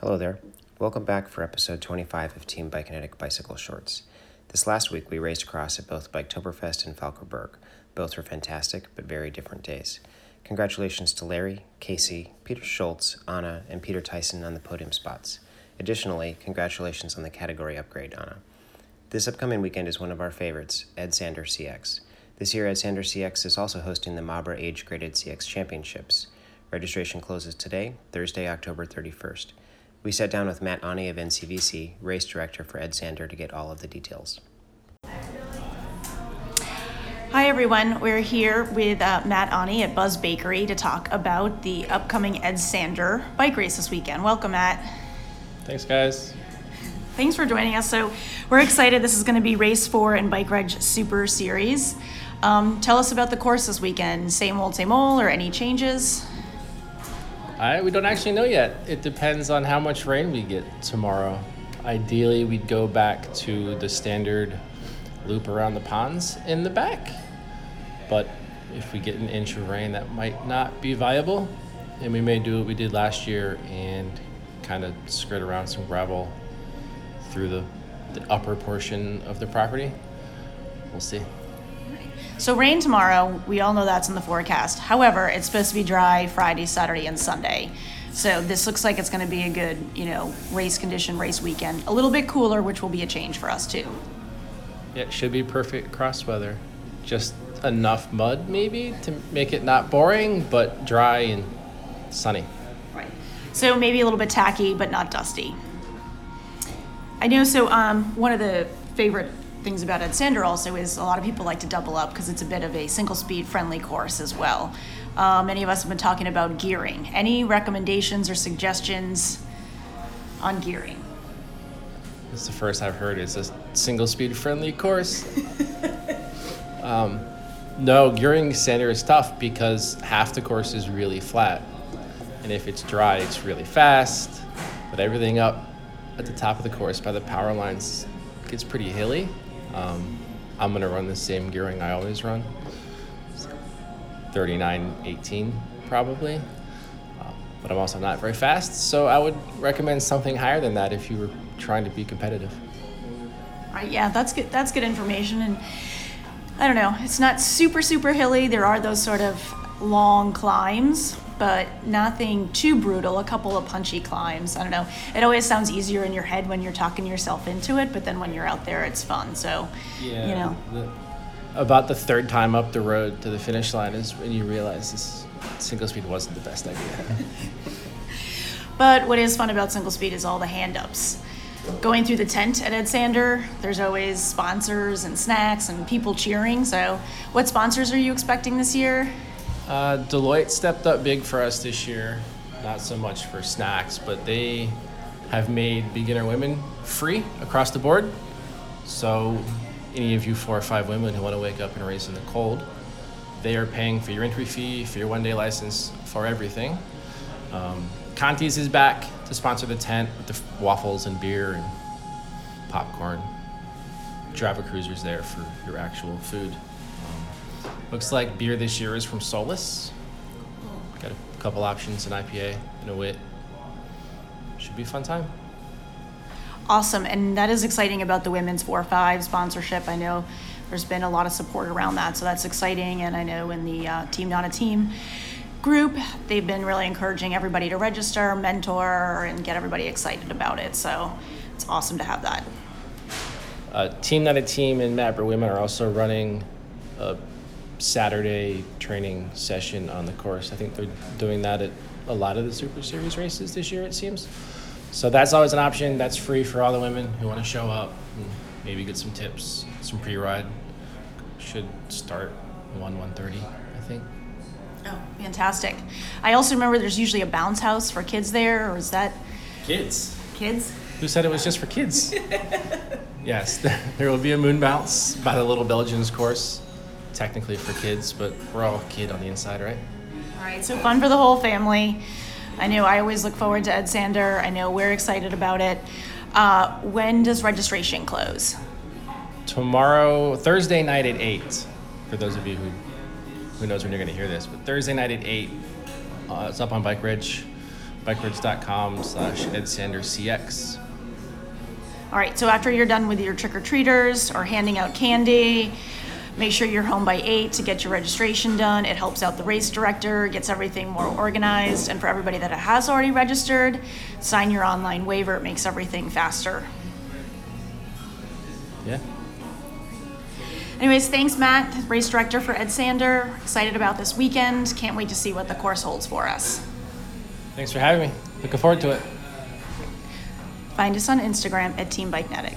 Hello there. Welcome back for episode 25 of Team Bikekinetic Bicycle Shorts. This last week we raced across at both Biketoberfest and Falkerberg. Both were fantastic, but very different days. Congratulations to Larry, Casey, Peter Schultz, Anna, and Peter Tyson on the podium spots. Additionally, congratulations on the category upgrade, Anna. This upcoming weekend is one of our favorites, Ed Sander CX. This year, Ed Sander CX is also hosting the Mabra Age Graded CX Championships. Registration closes today, Thursday, October 31st. We sat down with Matt Ani of NCVC, race director for Ed Sander, to get all of the details. Hi everyone, we're here with uh, Matt Ani at Buzz Bakery to talk about the upcoming Ed Sander bike race this weekend. Welcome, Matt. Thanks, guys. Thanks for joining us. So, we're excited. This is going to be race four in Bike Reg Super Series. Um, tell us about the course this weekend. Same old, same old, or any changes? I, we don't actually know yet. It depends on how much rain we get tomorrow. Ideally, we'd go back to the standard loop around the ponds in the back. But if we get an inch of rain, that might not be viable. And we may do what we did last year and kind of skirt around some gravel through the, the upper portion of the property. We'll see. So, rain tomorrow, we all know that's in the forecast. However, it's supposed to be dry Friday, Saturday, and Sunday. So, this looks like it's going to be a good, you know, race condition, race weekend. A little bit cooler, which will be a change for us too. Yeah, it should be perfect cross weather. Just enough mud, maybe, to make it not boring, but dry and sunny. Right. So, maybe a little bit tacky, but not dusty. I know. So, um, one of the favorite things about Ed Sander also is a lot of people like to double up because it's a bit of a single speed friendly course as well. Uh, many of us have been talking about gearing. Any recommendations or suggestions on gearing? It's the first I've heard it's a single speed friendly course. um, no, gearing Sander is tough because half the course is really flat. And if it's dry, it's really fast. But everything up at the top of the course by the power lines gets pretty hilly. Um, I'm going to run the same gearing I always run 39 18 probably. Um, but I'm also not very fast, so I would recommend something higher than that if you were trying to be competitive. Right, yeah, that's good. That's good information, and I don't know. It's not super super hilly. There are those sort of long climbs, but nothing too brutal. A couple of punchy climbs. I don't know. It always sounds easier in your head when you're talking yourself into it, but then when you're out there, it's fun. So, yeah, you know. The, about the third time up the road to the finish line is when you realize this single speed wasn't the best idea. but what is fun about single speed is all the hand ups going through the tent at Ed Sander, there's always sponsors and snacks and people cheering. So, what sponsors are you expecting this year? Uh, Deloitte stepped up big for us this year. Not so much for snacks, but they have made beginner women free across the board. So, any of you four or five women who want to wake up and race in the cold, they are paying for your entry fee, for your one day license, for everything. Um, Conti's is back to sponsor the tent with the waffles and beer and popcorn. Java Cruiser's there for your actual food. Looks like beer this year is from Solus. Got a couple options an IPA and a wit. Should be a fun time. Awesome, and that is exciting about the women's four five sponsorship. I know there's been a lot of support around that, so that's exciting. And I know in the uh, Team Not a Team group. They've been really encouraging everybody to register, mentor, and get everybody excited about it. So it's awesome to have that. Uh, team Not a Team and Mabra Women are also running a Saturday training session on the course. I think they're doing that at a lot of the Super Series races this year, it seems. So that's always an option. That's free for all the women who want to show up and maybe get some tips, some pre-ride. Should start 1 1:30, I think. Oh, fantastic. I also remember there's usually a bounce house for kids there, or is that Kids. kids? Who said it was just for kids? yes, there will be a moon bounce by the Little Belgians course, technically for kids, but we're all kid on the inside, right? All right, so fun for the whole family. I know I always look forward to Ed Sander. I know we're excited about it. Uh, when does registration close? Tomorrow, Thursday night at 8, for those of you who who knows when you're going to hear this, but Thursday night at 8, uh, it's up on Bike Ridge, bikereg.com slash edsandercx. All right, so after you're done with your trick or treaters or handing out candy, make sure you're home by eight to get your registration done. It helps out the race director, gets everything more organized, and for everybody that has already registered, sign your online waiver. It makes everything faster. Yeah. Anyways, thanks, Matt, race director for Ed Sander. Excited about this weekend. Can't wait to see what the course holds for us. Thanks for having me. Looking forward to it. Find us on Instagram at Team Bike Netic.